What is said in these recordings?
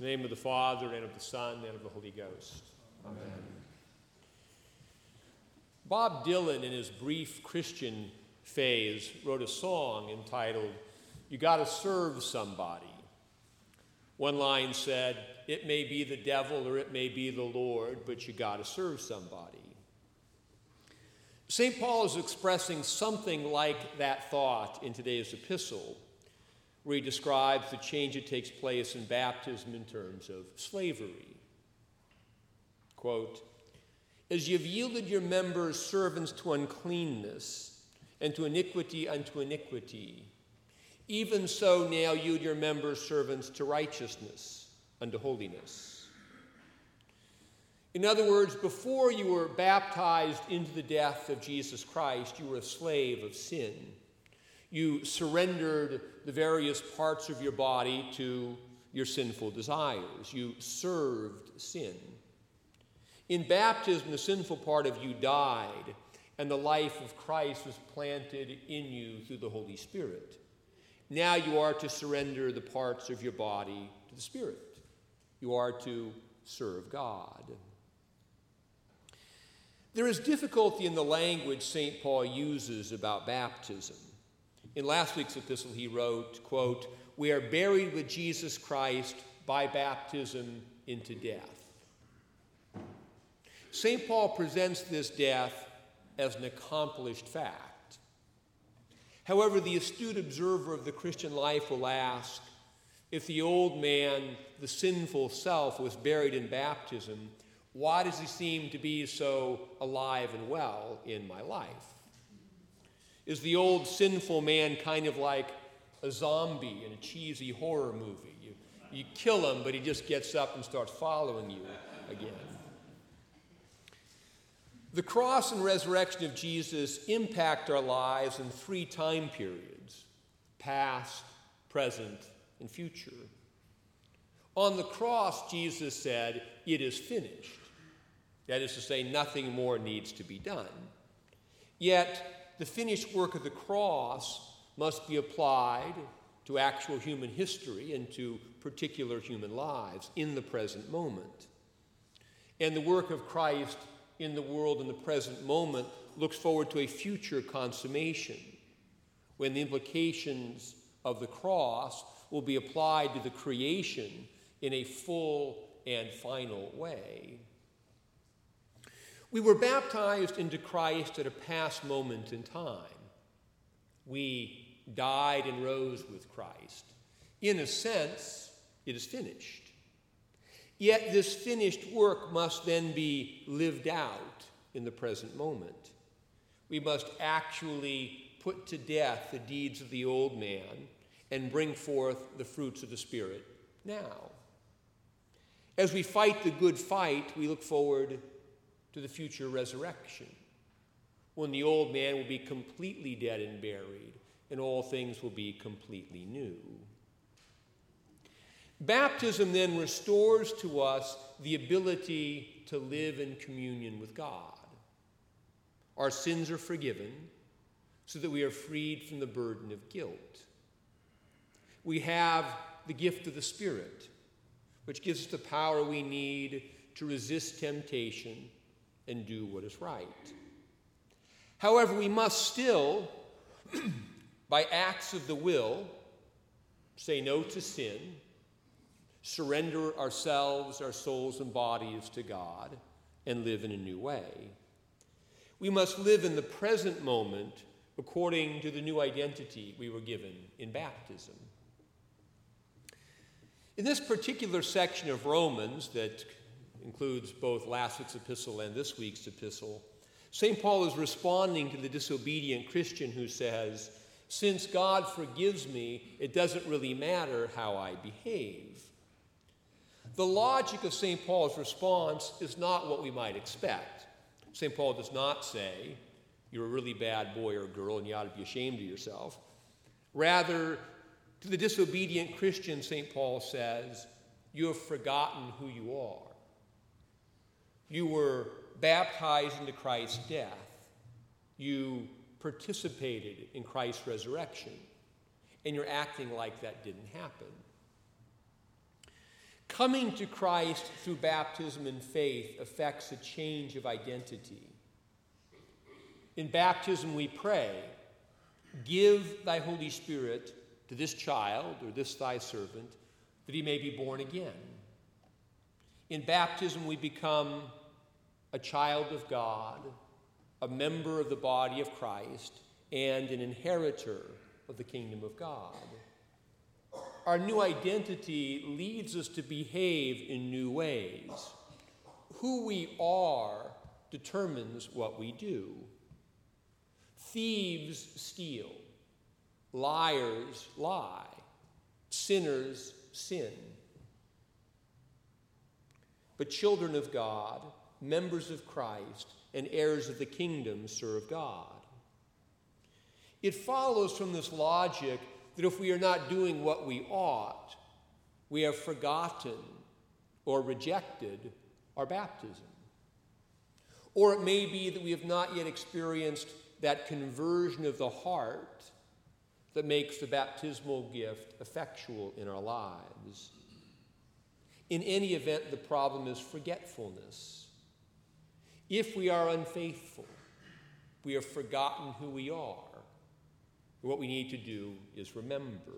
The name of the Father, and of the Son, and of the Holy Ghost. Amen. Bob Dylan, in his brief Christian phase, wrote a song entitled, You Gotta Serve Somebody. One line said, It may be the devil or it may be the Lord, but you gotta serve somebody. St. Paul is expressing something like that thought in today's epistle, where he describes the change that takes place in baptism in terms of slavery. Quote, As you've yielded your members servants to uncleanness, and to iniquity unto iniquity, even so now yield your members servants to righteousness unto holiness. In other words, before you were baptized into the death of Jesus Christ, you were a slave of sin. You surrendered the various parts of your body to your sinful desires. You served sin. In baptism, the sinful part of you died, and the life of Christ was planted in you through the Holy Spirit. Now you are to surrender the parts of your body to the Spirit. You are to serve God. There is difficulty in the language St. Paul uses about baptism. In last week's epistle, he wrote, quote, We are buried with Jesus Christ by baptism into death. St. Paul presents this death as an accomplished fact. However, the astute observer of the Christian life will ask if the old man, the sinful self, was buried in baptism, why does he seem to be so alive and well in my life? Is the old sinful man kind of like a zombie in a cheesy horror movie? You, you kill him, but he just gets up and starts following you again. The cross and resurrection of Jesus impact our lives in three time periods past, present, and future. On the cross, Jesus said, It is finished. That is to say, nothing more needs to be done. Yet, the finished work of the cross must be applied to actual human history and to particular human lives in the present moment. And the work of Christ in the world in the present moment looks forward to a future consummation when the implications of the cross will be applied to the creation in a full and final way. We were baptized into Christ at a past moment in time. We died and rose with Christ. In a sense, it is finished. Yet this finished work must then be lived out in the present moment. We must actually put to death the deeds of the old man and bring forth the fruits of the Spirit now. As we fight the good fight, we look forward to the future resurrection, when the old man will be completely dead and buried, and all things will be completely new. Baptism then restores to us the ability to live in communion with God. Our sins are forgiven so that we are freed from the burden of guilt. We have the gift of the Spirit, which gives us the power we need to resist temptation and do what is right. However, we must still, by acts of the will, say no to sin, surrender ourselves, our souls, and bodies to God, and live in a new way. We must live in the present moment according to the new identity we were given in baptism. In this particular section of Romans that includes both last week's epistle and this week's epistle, St. Paul is responding to the disobedient Christian who says, Since God forgives me, it doesn't really matter how I behave. The logic of St. Paul's response is not what we might expect. St. Paul does not say, You're a really bad boy or girl and you ought to be ashamed of yourself. Rather, to the disobedient Christian, St. Paul says, You have forgotten who you are. You were baptized into Christ's death. You participated in Christ's resurrection. And you're acting like that didn't happen. Coming to Christ through baptism and faith affects a change of identity. In baptism, we pray, Give thy Holy Spirit to this child or this thy servant, that he may be born again. In baptism, we become a child of God, a member of the body of Christ, and an inheritor of the kingdom of God. Our new identity leads us to behave in new ways. Who we are determines what we do. Thieves steal, liars lie, sinners sin. But children of God, members of Christ, and heirs of the kingdom serve God. It follows from this logic that if we are not doing what we ought, we have forgotten or rejected our baptism. Or it may be that we have not yet experienced that conversion of the heart that makes the baptismal gift effectual in our lives. In any event, the problem is forgetfulness. If we are unfaithful, we have forgotten who we are. What we need to do is remember.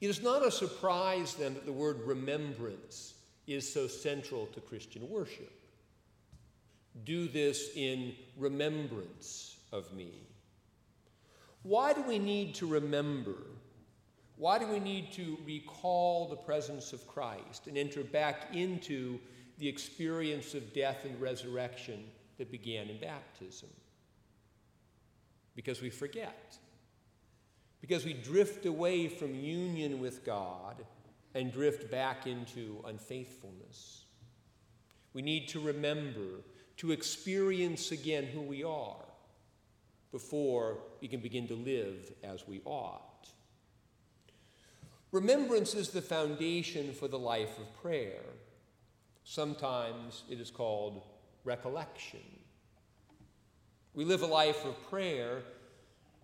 It is not a surprise then that the word remembrance is so central to Christian worship. Do this in remembrance of me. Why do we need to remember? Why do we need to recall the presence of Christ and enter back into the experience of death and resurrection that began in baptism? Because we forget. Because we drift away from union with God and drift back into unfaithfulness. We need to remember to experience again who we are before we can begin to live as we ought. Remembrance is the foundation for the life of prayer. Sometimes it is called recollection. We live a life of prayer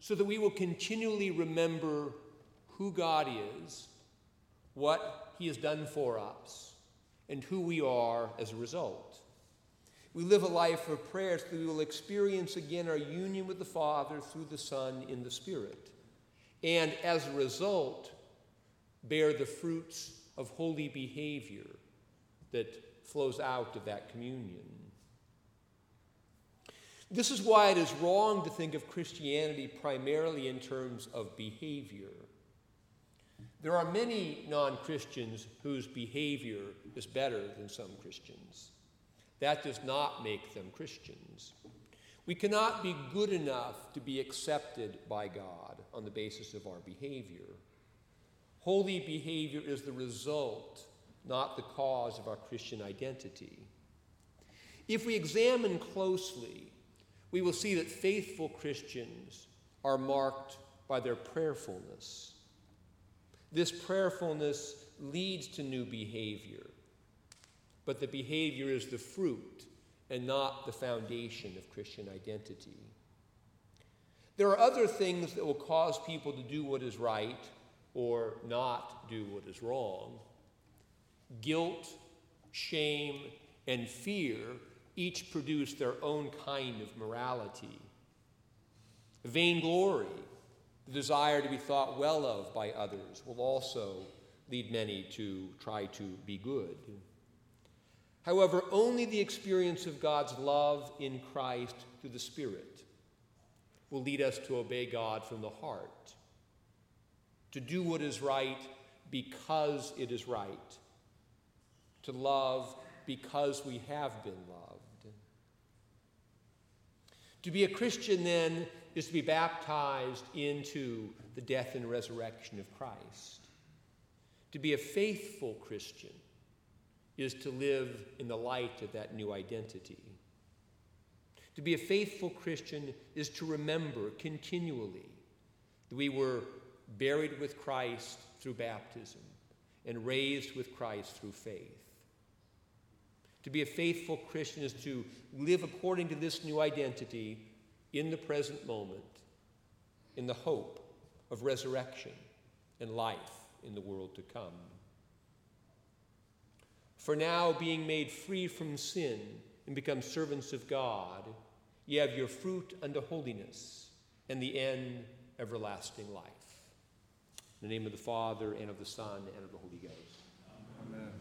so that we will continually remember who God is, what He has done for us, and who we are as a result. We live a life of prayer so that we will experience again our union with the Father through the Son in the Spirit. And as a result, bear the fruits of holy behavior that flows out of that communion. This is why it is wrong to think of Christianity primarily in terms of behavior. There are many non Christians whose behavior is better than some Christians. That does not make them Christians. We cannot be good enough to be accepted by God on the basis of our behavior. Holy behavior is the result, not the cause of our Christian identity. If we examine closely, we will see that faithful Christians are marked by their prayerfulness. This prayerfulness leads to new behavior but the behavior is the fruit and not the foundation of Christian identity. There are other things that will cause people to do what is right or not do what is wrong. Guilt, shame, and fear each produce their own kind of morality. Vainglory, the desire to be thought well of by others, will also lead many to try to be good. However, only the experience of God's love in Christ through the Spirit will lead us to obey God from the heart, to do what is right because it is right, to love because we have been loved. To be a Christian, then, is to be baptized into the death and resurrection of Christ. To be a faithful Christian is to live in the light of that new identity. To be a faithful Christian is to remember continually that we were buried with Christ through baptism and raised with Christ through faith. To be a faithful Christian is to live according to this new identity in the present moment, in the hope of resurrection and life in the world to come. For now, being made free from sin and become servants of God, ye have your fruit unto holiness, and the end everlasting life. In the name of the Father, and of the Son, and of the Holy Ghost. Amen.